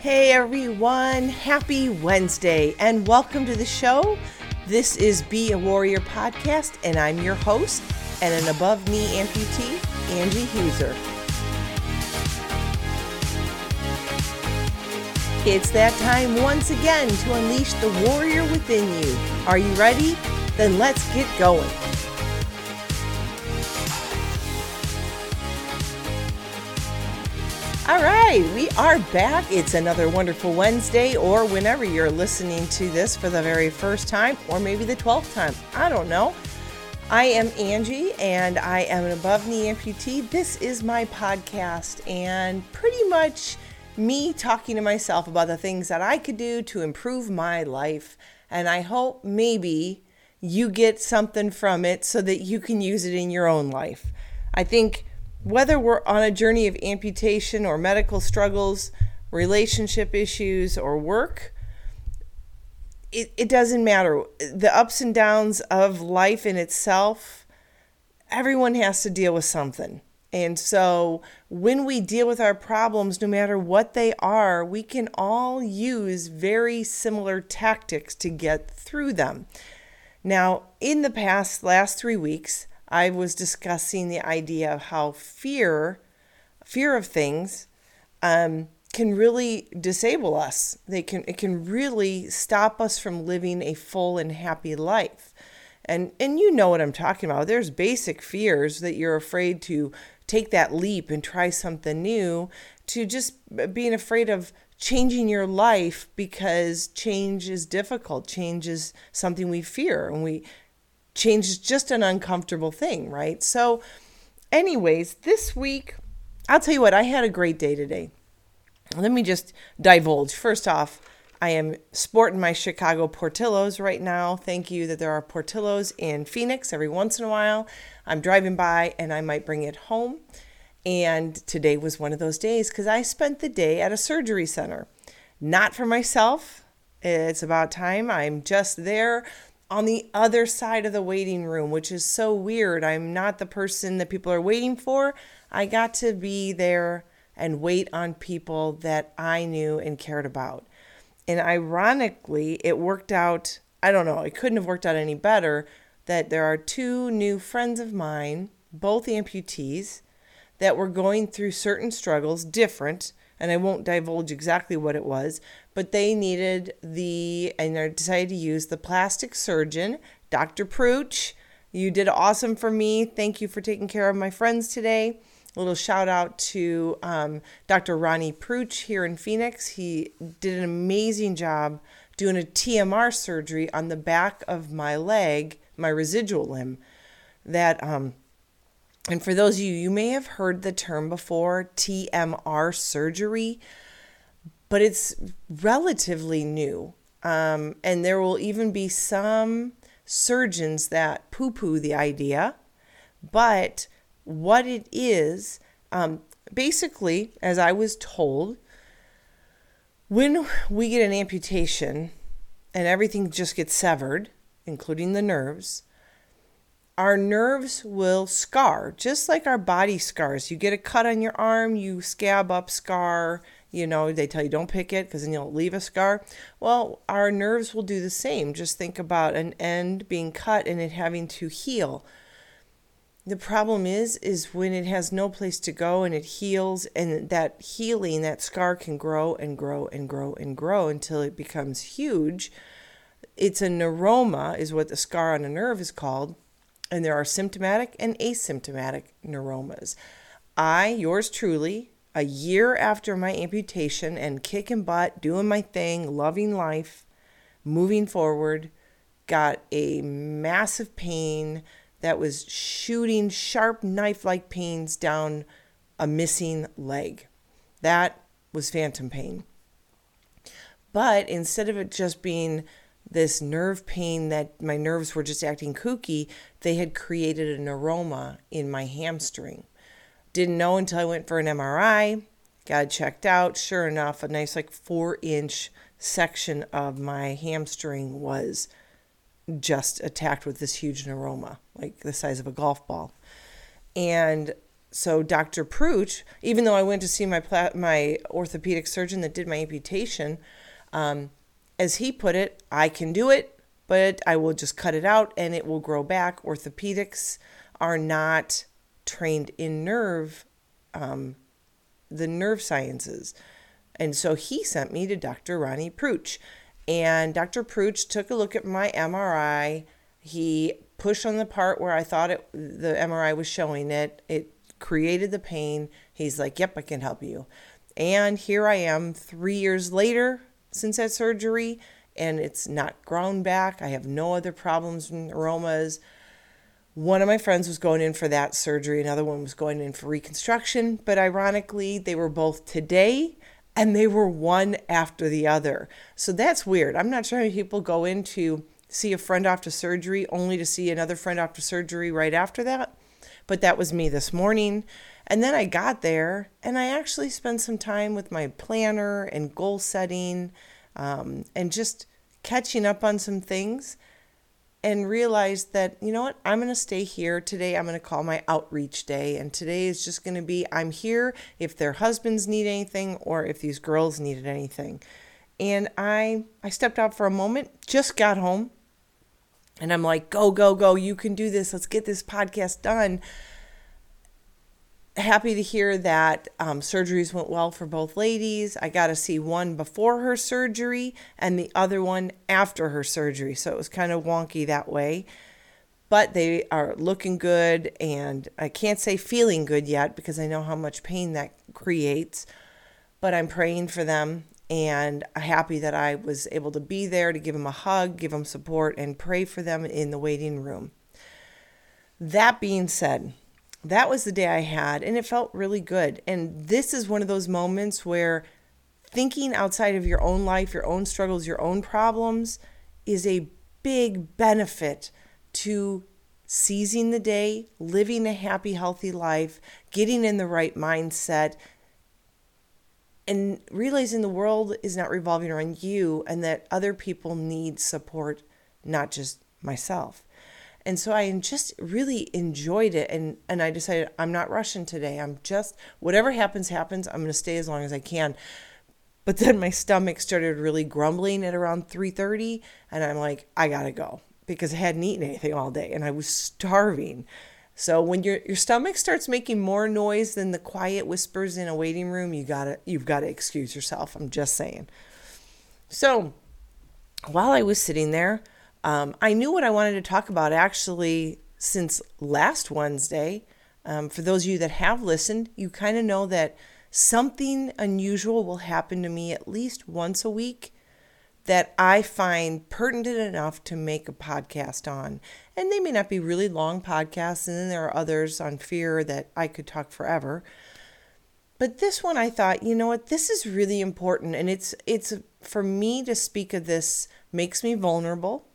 Hey everyone, happy Wednesday and welcome to the show. This is Be a Warrior podcast, and I'm your host and an above knee amputee, Angie Huser. It's that time once again to unleash the warrior within you. Are you ready? Then let's get going. All right, we are back. It's another wonderful Wednesday, or whenever you're listening to this for the very first time, or maybe the 12th time. I don't know. I am Angie, and I am an above knee amputee. This is my podcast, and pretty much me talking to myself about the things that I could do to improve my life. And I hope maybe you get something from it so that you can use it in your own life. I think whether we're on a journey of amputation or medical struggles, relationship issues, or work, it, it doesn't matter. The ups and downs of life in itself, everyone has to deal with something. And so when we deal with our problems, no matter what they are, we can all use very similar tactics to get through them. Now, in the past last three weeks, I was discussing the idea of how fear, fear of things, um, can really disable us. They can it can really stop us from living a full and happy life. And and you know what I'm talking about. There's basic fears that you're afraid to take that leap and try something new to just being afraid of changing your life because change is difficult. Change is something we fear and we change is just an uncomfortable thing, right? So, anyways, this week, I'll tell you what, I had a great day today. Let me just divulge. First off, I am sporting my Chicago Portillos right now. Thank you that there are Portillos in Phoenix every once in a while. I'm driving by and I might bring it home. And today was one of those days because I spent the day at a surgery center. Not for myself. It's about time. I'm just there on the other side of the waiting room, which is so weird. I'm not the person that people are waiting for. I got to be there and wait on people that I knew and cared about. And ironically, it worked out. I don't know, it couldn't have worked out any better that there are two new friends of mine, both amputees, that were going through certain struggles, different, and I won't divulge exactly what it was, but they needed the, and I decided to use the plastic surgeon, Dr. Prooch. You did awesome for me. Thank you for taking care of my friends today. A little shout out to um, Dr. Ronnie Prooch here in Phoenix. He did an amazing job doing a TMR surgery on the back of my leg, my residual limb. That, um, and for those of you, you may have heard the term before TMR surgery but it's relatively new. Um, and there will even be some surgeons that poo poo the idea. But what it is, um, basically, as I was told, when we get an amputation and everything just gets severed, including the nerves, our nerves will scar, just like our body scars. You get a cut on your arm, you scab up, scar, you know, they tell you don't pick it because then you'll leave a scar. Well, our nerves will do the same. Just think about an end being cut and it having to heal. The problem is is when it has no place to go and it heals and that healing, that scar can grow and grow and grow and grow until it becomes huge. It's a neuroma is what the scar on a nerve is called, and there are symptomatic and asymptomatic neuromas. I, yours truly, a year after my amputation and kicking butt, doing my thing, loving life, moving forward, got a massive pain that was shooting sharp knife like pains down a missing leg. That was phantom pain. But instead of it just being this nerve pain that my nerves were just acting kooky, they had created a neuroma in my hamstring. Didn't know until I went for an MRI, got checked out. Sure enough, a nice, like four inch section of my hamstring was just attacked with this huge neuroma, like the size of a golf ball. And so Dr. Pruch, even though I went to see my pla- my orthopedic surgeon that did my amputation, um, as he put it, I can do it, but I will just cut it out and it will grow back. Orthopedics are not trained in nerve, um, the nerve sciences. And so he sent me to Dr. Ronnie Pruch. And Dr. Pruch took a look at my MRI. He pushed on the part where I thought it, the MRI was showing it. It created the pain. He's like, Yep, I can help you. And here I am three years later since that surgery, and it's not grown back. I have no other problems neuromas. One of my friends was going in for that surgery, another one was going in for reconstruction, but ironically, they were both today and they were one after the other. So that's weird. I'm not sure how people go in to see a friend after surgery only to see another friend after surgery right after that. But that was me this morning. And then I got there and I actually spent some time with my planner and goal setting um, and just catching up on some things and realized that, you know what, I'm going to stay here. Today I'm going to call my outreach day. And today is just going to be I'm here if their husbands need anything or if these girls needed anything. And I I stepped out for a moment, just got home, and I'm like, go, go, go, you can do this. Let's get this podcast done happy to hear that um, surgeries went well for both ladies. I got to see one before her surgery and the other one after her surgery. So it was kind of wonky that way. But they are looking good, and I can't say feeling good yet because I know how much pain that creates. But I'm praying for them and happy that I was able to be there to give them a hug, give them support, and pray for them in the waiting room. That being said, that was the day I had, and it felt really good. And this is one of those moments where thinking outside of your own life, your own struggles, your own problems is a big benefit to seizing the day, living a happy, healthy life, getting in the right mindset, and realizing the world is not revolving around you and that other people need support, not just myself. And so I just really enjoyed it. And, and I decided I'm not rushing today. I'm just, whatever happens, happens. I'm going to stay as long as I can. But then my stomach started really grumbling at around 3:30 and I'm like I got to go because I hadn't eaten anything all day and I was starving. So when your your stomach starts making more noise than the quiet whispers in a waiting room, you got to you've got to excuse yourself. I'm just saying. So while I was sitting there, um, I knew what I wanted to talk about actually since last Wednesday. Um, for those of you that have listened, you kind of know that something unusual will happen to me at least once a week that I find pertinent enough to make a podcast on. And they may not be really long podcasts, and then there are others on fear that I could talk forever. But this one I thought, you know what, this is really important and it's it's for me to speak of this makes me vulnerable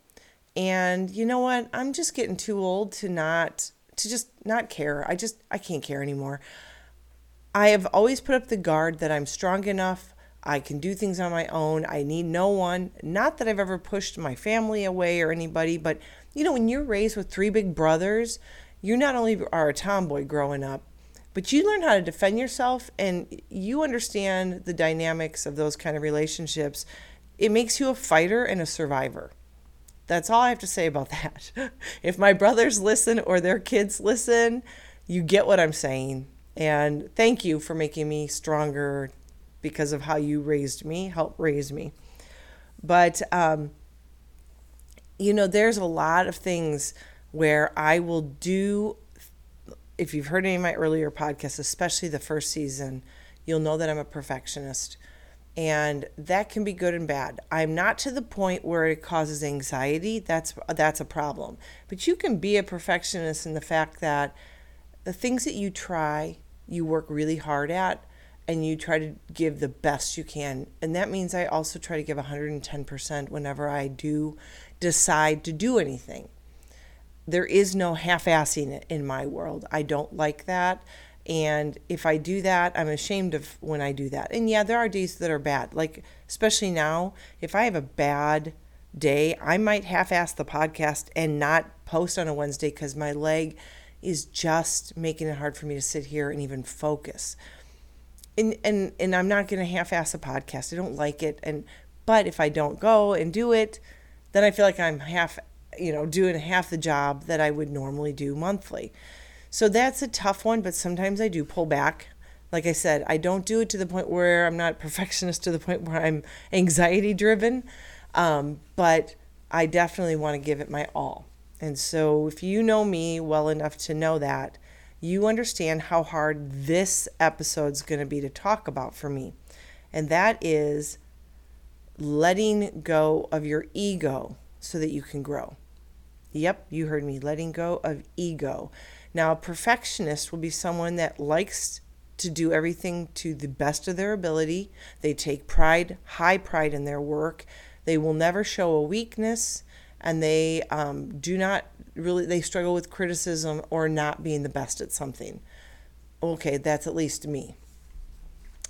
and you know what? I'm just getting too old to not to just not care. I just I can't care anymore. I have always put up the guard that I'm strong enough. I can do things on my own. I need no one. Not that I've ever pushed my family away or anybody, but you know, when you're raised with three big brothers, you not only are a tomboy growing up, but you learn how to defend yourself and you understand the dynamics of those kind of relationships. It makes you a fighter and a survivor. That's all I have to say about that. if my brothers listen or their kids listen, you get what I'm saying. And thank you for making me stronger because of how you raised me, helped raise me. But, um, you know, there's a lot of things where I will do. If you've heard any of my earlier podcasts, especially the first season, you'll know that I'm a perfectionist and that can be good and bad. I'm not to the point where it causes anxiety. That's that's a problem. But you can be a perfectionist in the fact that the things that you try, you work really hard at and you try to give the best you can. And that means I also try to give 110% whenever I do decide to do anything. There is no half-assing it in my world. I don't like that. And if I do that, I'm ashamed of when I do that. And yeah, there are days that are bad. Like, especially now, if I have a bad day, I might half ass the podcast and not post on a Wednesday because my leg is just making it hard for me to sit here and even focus. And and and I'm not going to half-ass a podcast. I don't like it and but if I don't go and do it, then I feel like I'm half, you know, doing half the job that I would normally do monthly. So that's a tough one, but sometimes I do pull back. Like I said, I don't do it to the point where I'm not perfectionist to the point where I'm anxiety driven, um, but I definitely want to give it my all. And so, if you know me well enough to know that, you understand how hard this episode's going to be to talk about for me. And that is letting go of your ego so that you can grow. Yep, you heard me, letting go of ego. Now, a perfectionist will be someone that likes to do everything to the best of their ability. They take pride, high pride in their work. They will never show a weakness and they um, do not really they struggle with criticism or not being the best at something. Okay that's at least me.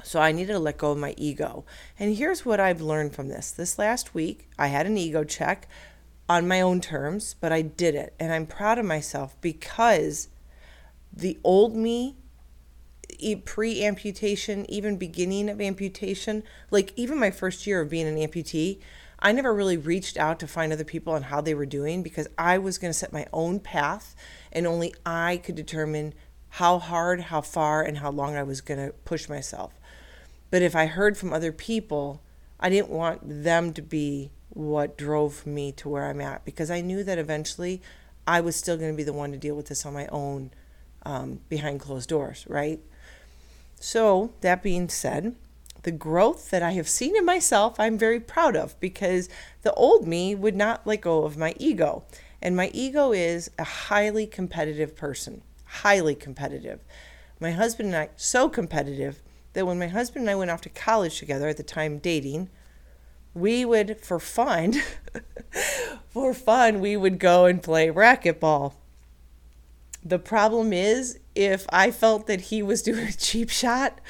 So i needed to let go of my ego. And here's what i've learned from this. This last week i had an ego check on my own terms but i did it. And i'm proud of myself because the old me pre amputation even beginning of amputation like even my first year of being an amputee I never really reached out to find other people on how they were doing because I was going to set my own path and only I could determine how hard, how far, and how long I was going to push myself. But if I heard from other people, I didn't want them to be what drove me to where I'm at because I knew that eventually I was still going to be the one to deal with this on my own um, behind closed doors, right? So, that being said, the growth that I have seen in myself, I'm very proud of because the old me would not let go of my ego. And my ego is a highly competitive person, highly competitive. My husband and I, so competitive that when my husband and I went off to college together at the time dating, we would, for fun, for fun, we would go and play racquetball. The problem is, if I felt that he was doing a cheap shot,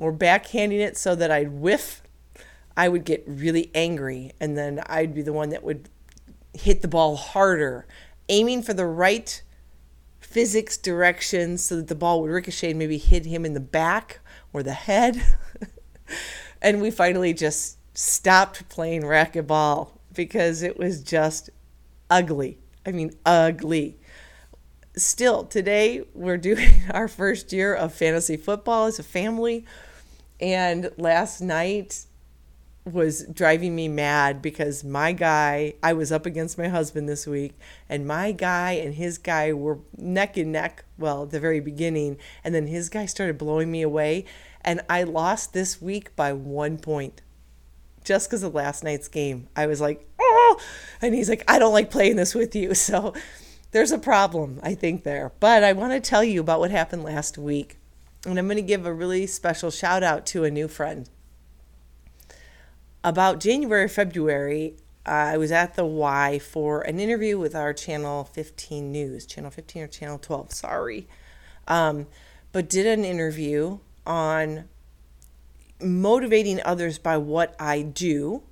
or backhanding it so that I'd whiff, I would get really angry. And then I'd be the one that would hit the ball harder, aiming for the right physics direction so that the ball would ricochet and maybe hit him in the back or the head. and we finally just stopped playing racquetball because it was just ugly. I mean, ugly. Still, today we're doing our first year of fantasy football as a family. And last night was driving me mad because my guy, I was up against my husband this week, and my guy and his guy were neck and neck, well, at the very beginning, and then his guy started blowing me away, and I lost this week by one point just because of last night's game. I was like, oh, and he's like, I don't like playing this with you. So there's a problem, I think, there. But I want to tell you about what happened last week. And I'm going to give a really special shout out to a new friend. About January, February, uh, I was at the Y for an interview with our Channel 15 News, Channel 15 or Channel 12, sorry. Um, but did an interview on motivating others by what I do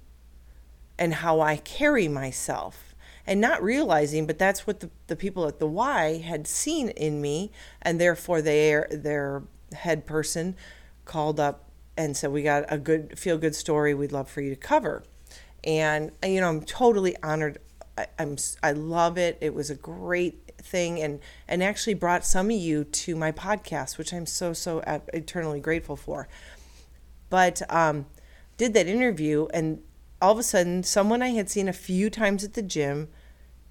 and how I carry myself. And not realizing, but that's what the, the people at the Y had seen in me, and therefore their they're head person called up and said, "We got a good feel good story. We'd love for you to cover." And you know, I'm totally honored. I, I'm I love it. It was a great thing, and and actually brought some of you to my podcast, which I'm so so eternally grateful for. But um, did that interview, and all of a sudden, someone I had seen a few times at the gym.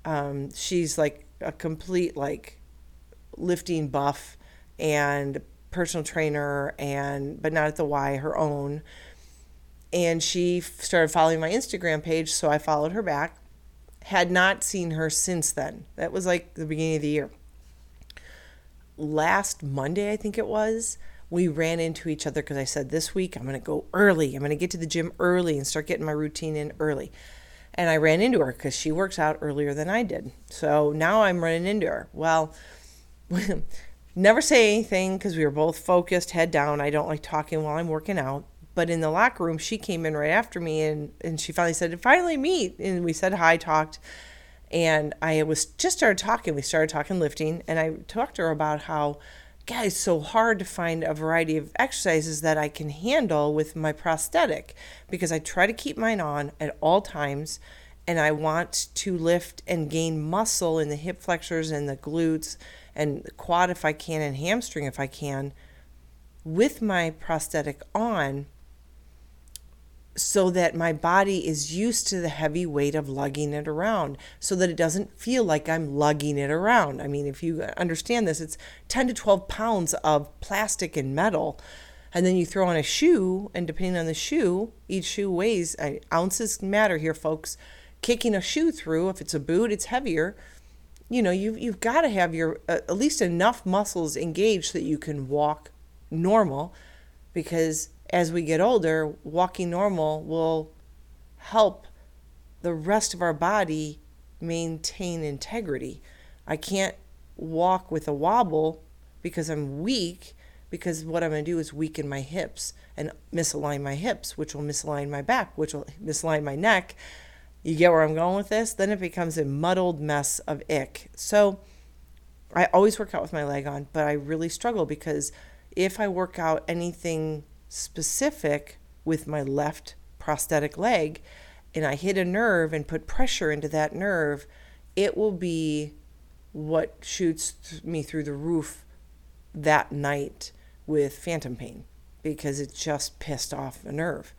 Um, she's like a complete like lifting buff and personal trainer and but not at the Y, her own. And she started following my Instagram page, so I followed her back. Had not seen her since then. That was like the beginning of the year. Last Monday, I think it was, we ran into each other because I said, This week I'm going to go early. I'm going to get to the gym early and start getting my routine in early. And I ran into her because she works out earlier than I did. So now I'm running into her. Well, Never say anything because we were both focused, head down. I don't like talking while I'm working out. But in the locker room, she came in right after me and, and she finally said, finally meet. And we said hi, talked. And I was just started talking. We started talking lifting, and I talked to her about how, God, it's so hard to find a variety of exercises that I can handle with my prosthetic because I try to keep mine on at all times and I want to lift and gain muscle in the hip flexors and the glutes and the quad if I can and hamstring if I can with my prosthetic on so that my body is used to the heavy weight of lugging it around so that it doesn't feel like I'm lugging it around. I mean, if you understand this, it's 10 to 12 pounds of plastic and metal. And then you throw on a shoe, and depending on the shoe, each shoe weighs uh, ounces matter here, folks kicking a shoe through. If it's a boot, it's heavier. You know, you've, you've got to have your uh, at least enough muscles engaged so that you can walk normal because as we get older, walking normal will help the rest of our body maintain integrity. I can't walk with a wobble because I'm weak because what I'm going to do is weaken my hips and misalign my hips, which will misalign my back, which will misalign my neck, you get where I'm going with this? Then it becomes a muddled mess of ick. So I always work out with my leg on, but I really struggle because if I work out anything specific with my left prosthetic leg and I hit a nerve and put pressure into that nerve, it will be what shoots me through the roof that night with phantom pain because it just pissed off a nerve.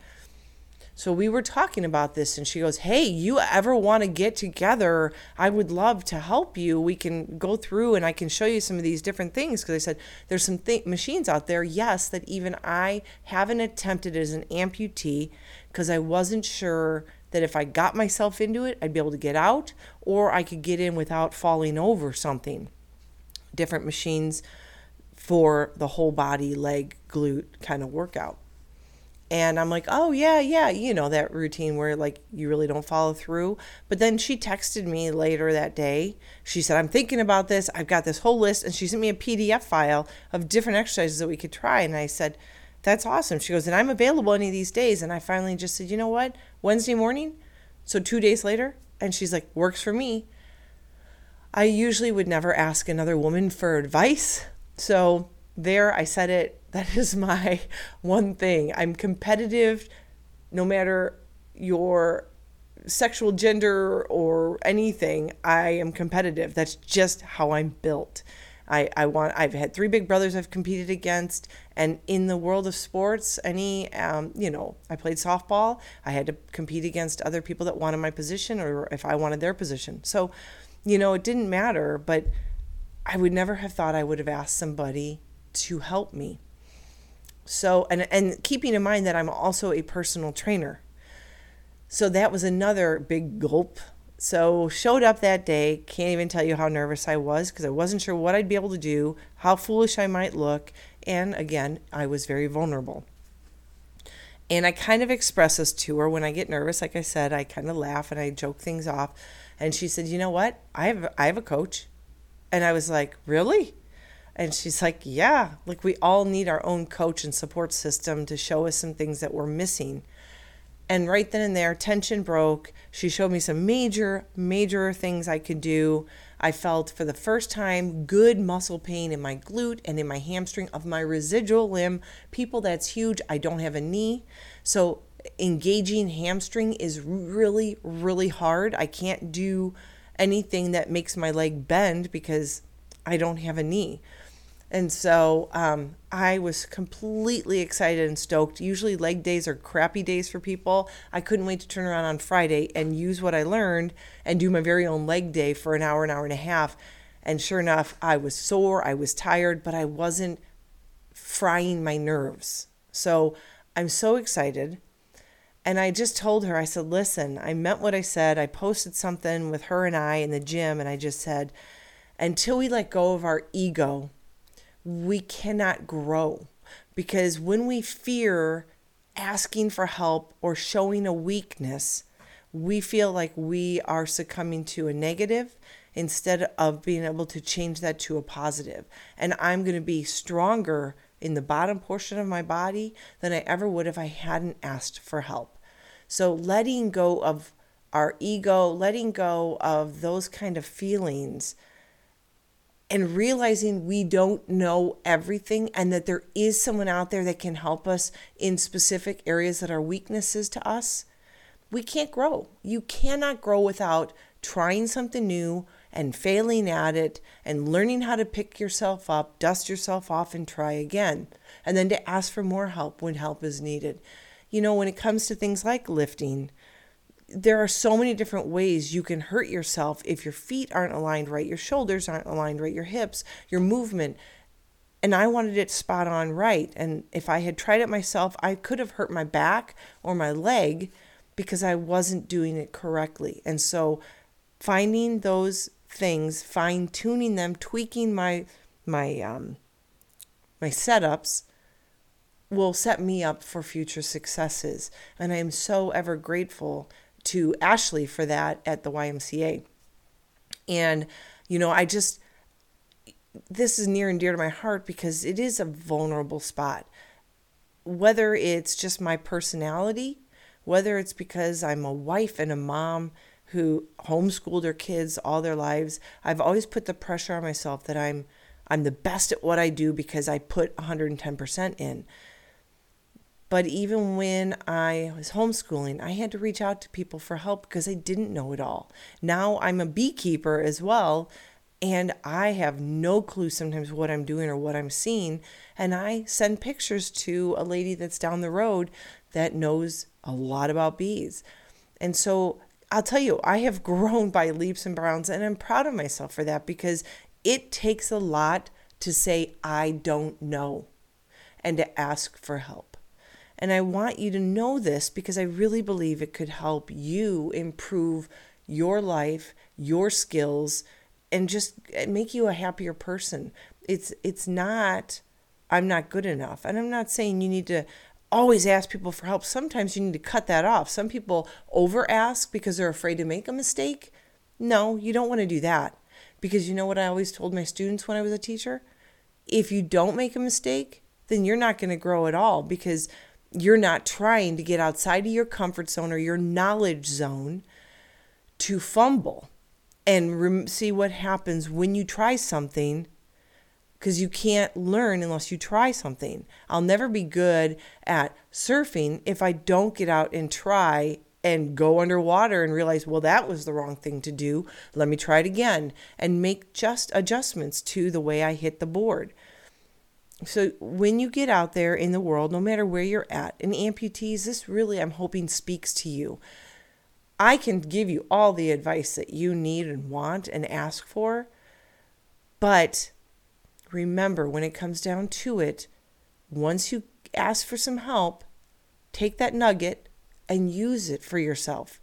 So we were talking about this, and she goes, Hey, you ever want to get together? I would love to help you. We can go through and I can show you some of these different things. Because I said, There's some th- machines out there, yes, that even I haven't attempted as an amputee because I wasn't sure that if I got myself into it, I'd be able to get out or I could get in without falling over something. Different machines for the whole body, leg, glute kind of workout. And I'm like, oh, yeah, yeah, you know, that routine where like you really don't follow through. But then she texted me later that day. She said, I'm thinking about this. I've got this whole list. And she sent me a PDF file of different exercises that we could try. And I said, that's awesome. She goes, and I'm available any of these days. And I finally just said, you know what? Wednesday morning. So two days later. And she's like, works for me. I usually would never ask another woman for advice. So there, I said it that is my one thing. I'm competitive no matter your sexual gender or anything. I am competitive. That's just how I'm built. I, I want I've had three big brothers I've competed against and in the world of sports any um, you know I played softball I had to compete against other people that wanted my position or if I wanted their position so you know it didn't matter but I would never have thought I would have asked somebody to help me so, and, and keeping in mind that I'm also a personal trainer. So that was another big gulp. So, showed up that day. Can't even tell you how nervous I was because I wasn't sure what I'd be able to do, how foolish I might look. And again, I was very vulnerable. And I kind of express this to her when I get nervous. Like I said, I kind of laugh and I joke things off. And she said, "You know what? I have I have a coach." And I was like, "Really?" And she's like, Yeah, like we all need our own coach and support system to show us some things that we're missing. And right then and there, tension broke. She showed me some major, major things I could do. I felt for the first time good muscle pain in my glute and in my hamstring of my residual limb. People, that's huge. I don't have a knee. So engaging hamstring is really, really hard. I can't do anything that makes my leg bend because I don't have a knee. And so um, I was completely excited and stoked. Usually, leg days are crappy days for people. I couldn't wait to turn around on Friday and use what I learned and do my very own leg day for an hour, an hour and a half. And sure enough, I was sore, I was tired, but I wasn't frying my nerves. So I'm so excited. And I just told her, I said, listen, I meant what I said. I posted something with her and I in the gym, and I just said, until we let go of our ego, we cannot grow because when we fear asking for help or showing a weakness, we feel like we are succumbing to a negative instead of being able to change that to a positive. And I'm going to be stronger in the bottom portion of my body than I ever would if I hadn't asked for help. So letting go of our ego, letting go of those kind of feelings and realizing we don't know everything and that there is someone out there that can help us in specific areas that are weaknesses to us, we can't grow. You cannot grow without trying something new and failing at it and learning how to pick yourself up, dust yourself off, and try again. And then to ask for more help when help is needed. You know, when it comes to things like lifting, there are so many different ways you can hurt yourself if your feet aren't aligned right, your shoulders aren't aligned right, your hips, your movement. And I wanted it spot on right. And if I had tried it myself, I could have hurt my back or my leg because I wasn't doing it correctly. And so finding those things, fine tuning them, tweaking my my um my setups will set me up for future successes. And I am so ever grateful to Ashley for that at the YMCA. And, you know, I just, this is near and dear to my heart because it is a vulnerable spot. Whether it's just my personality, whether it's because I'm a wife and a mom who homeschooled their kids all their lives, I've always put the pressure on myself that I'm I'm the best at what I do because I put 110% in. But even when I was homeschooling, I had to reach out to people for help because I didn't know it all. Now I'm a beekeeper as well, and I have no clue sometimes what I'm doing or what I'm seeing. And I send pictures to a lady that's down the road that knows a lot about bees. And so I'll tell you, I have grown by leaps and bounds, and I'm proud of myself for that because it takes a lot to say, I don't know, and to ask for help. And I want you to know this because I really believe it could help you improve your life, your skills, and just eh, make you a happier person. It's it's not I'm not good enough. And I'm not saying you need to always ask people for help. Sometimes you need to cut that off. Some people over ask because they're afraid to make a mistake. No, you don't want to do that. Because you know what I always told my students when I was a teacher? If you don't make a mistake, then you're not going to grow at all because you're not trying to get outside of your comfort zone or your knowledge zone to fumble and rem- see what happens when you try something because you can't learn unless you try something. I'll never be good at surfing if I don't get out and try and go underwater and realize, well, that was the wrong thing to do. Let me try it again and make just adjustments to the way I hit the board. So when you get out there in the world, no matter where you're at, and amputees, this really I'm hoping speaks to you. I can give you all the advice that you need and want and ask for, but remember when it comes down to it, once you ask for some help, take that nugget and use it for yourself.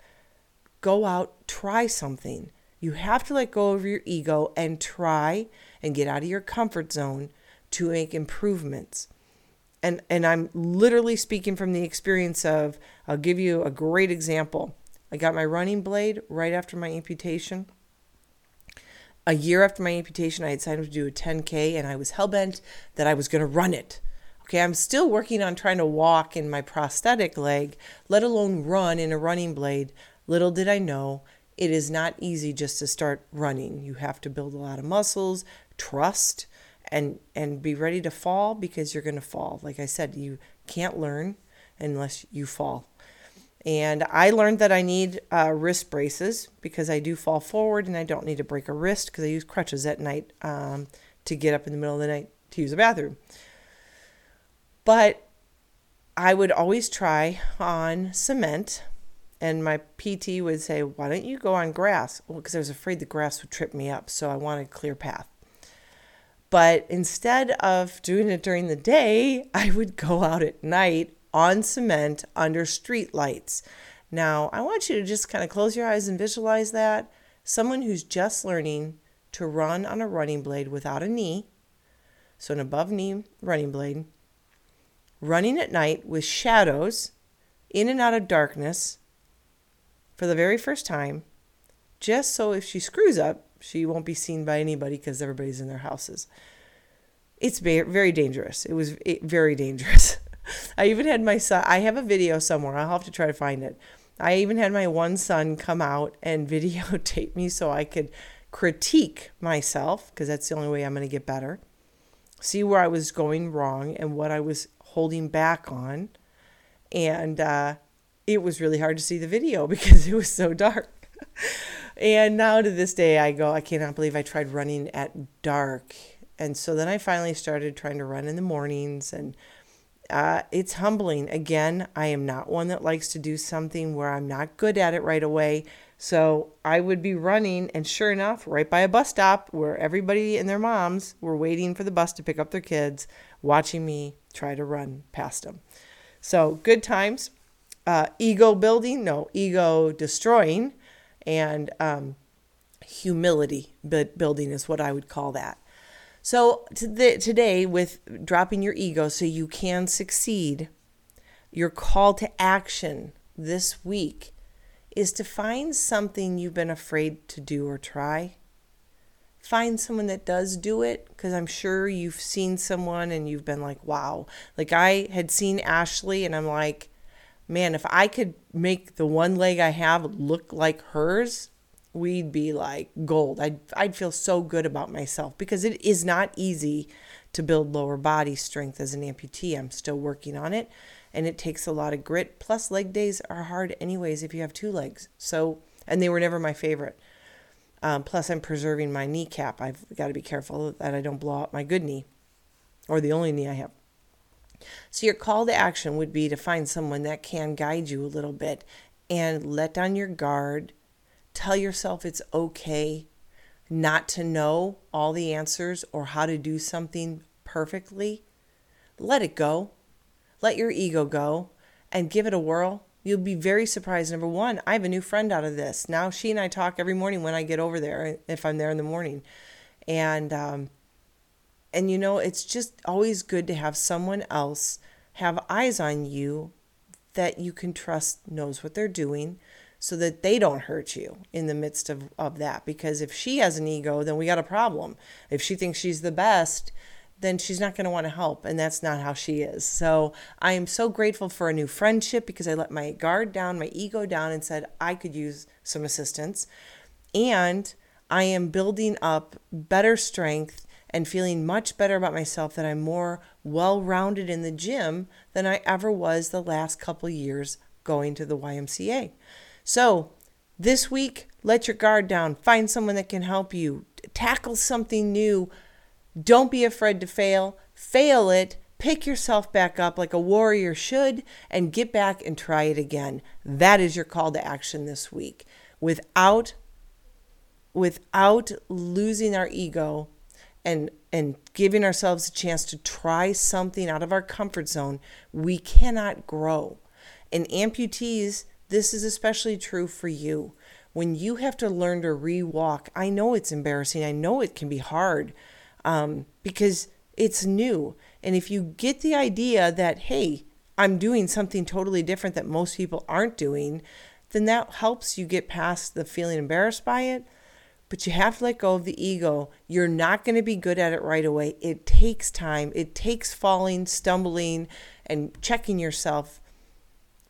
Go out, try something. You have to let go of your ego and try and get out of your comfort zone to make improvements. And, and I'm literally speaking from the experience of, I'll give you a great example. I got my running blade right after my amputation. A year after my amputation, I had signed up to do a 10K and I was hell bent that I was going to run it. Okay, I'm still working on trying to walk in my prosthetic leg, let alone run in a running blade. Little did I know, it is not easy just to start running. You have to build a lot of muscles, trust, and and be ready to fall because you're going to fall. Like i said you can't learn unless you fall. And i learned that i need uh, wrist braces because i do fall forward and i don't need to break a wrist because i use crutches at night um, to get up in the middle of the night to use a bathroom. But i would always try on cement and my pt would say why don't you go on grass? Well because i was afraid the grass would trip me up so i wanted a clear path but instead of doing it during the day, I would go out at night on cement under street lights. Now, I want you to just kind of close your eyes and visualize that. Someone who's just learning to run on a running blade without a knee, so an above knee running blade, running at night with shadows in and out of darkness for the very first time, just so if she screws up, she won't be seen by anybody because everybody's in their houses. It's very dangerous. It was very dangerous. I even had my son, I have a video somewhere. I'll have to try to find it. I even had my one son come out and videotape me so I could critique myself because that's the only way I'm going to get better. See where I was going wrong and what I was holding back on. And uh, it was really hard to see the video because it was so dark. And now to this day, I go, I cannot believe I tried running at dark. And so then I finally started trying to run in the mornings and uh, it's humbling. Again, I am not one that likes to do something where I'm not good at it right away. So I would be running, and sure enough, right by a bus stop where everybody and their moms were waiting for the bus to pick up their kids, watching me try to run past them. So good times. Uh, ego building, no, ego destroying, and um, humility building is what I would call that. So today, with dropping your ego so you can succeed, your call to action this week is to find something you've been afraid to do or try. Find someone that does do it because I'm sure you've seen someone and you've been like, wow. Like I had seen Ashley and I'm like, man, if I could make the one leg I have look like hers, we'd be like gold. I'd, I'd feel so good about myself because it is not easy to build lower body strength as an amputee. I'm still working on it and it takes a lot of grit. Plus, leg days are hard, anyways, if you have two legs. So, and they were never my favorite. Um, plus, I'm preserving my kneecap. I've got to be careful that I don't blow out my good knee or the only knee I have. So, your call to action would be to find someone that can guide you a little bit and let down your guard Tell yourself it's okay not to know all the answers or how to do something perfectly. Let it go. Let your ego go and give it a whirl. You'll be very surprised. Number one, I have a new friend out of this. Now she and I talk every morning when I get over there, if I'm there in the morning. And, um, and you know, it's just always good to have someone else have eyes on you that you can trust knows what they're doing so that they don't hurt you in the midst of, of that. Because if she has an ego, then we got a problem. If she thinks she's the best, then she's not going to want to help. And that's not how she is. So I am so grateful for a new friendship because I let my guard down, my ego down, and said I could use some assistance. And I am building up better strength and feeling much better about myself that I'm more well rounded in the gym than I ever was the last couple years going to the YMCA. So, this week, let your guard down. Find someone that can help you. Tackle something new. Don't be afraid to fail. Fail it. Pick yourself back up like a warrior should and get back and try it again. That is your call to action this week. Without without losing our ego and and giving ourselves a chance to try something out of our comfort zone, we cannot grow. And amputees this is especially true for you. When you have to learn to re-walk, I know it's embarrassing. I know it can be hard um, because it's new. And if you get the idea that, hey, I'm doing something totally different that most people aren't doing, then that helps you get past the feeling embarrassed by it. But you have to let go of the ego. You're not going to be good at it right away. It takes time, it takes falling, stumbling, and checking yourself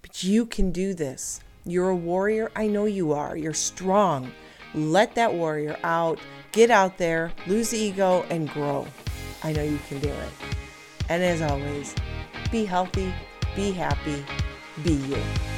but you can do this. You're a warrior. I know you are. You're strong. Let that warrior out. Get out there, lose the ego, and grow. I know you can do it. And as always, be healthy, be happy, be you.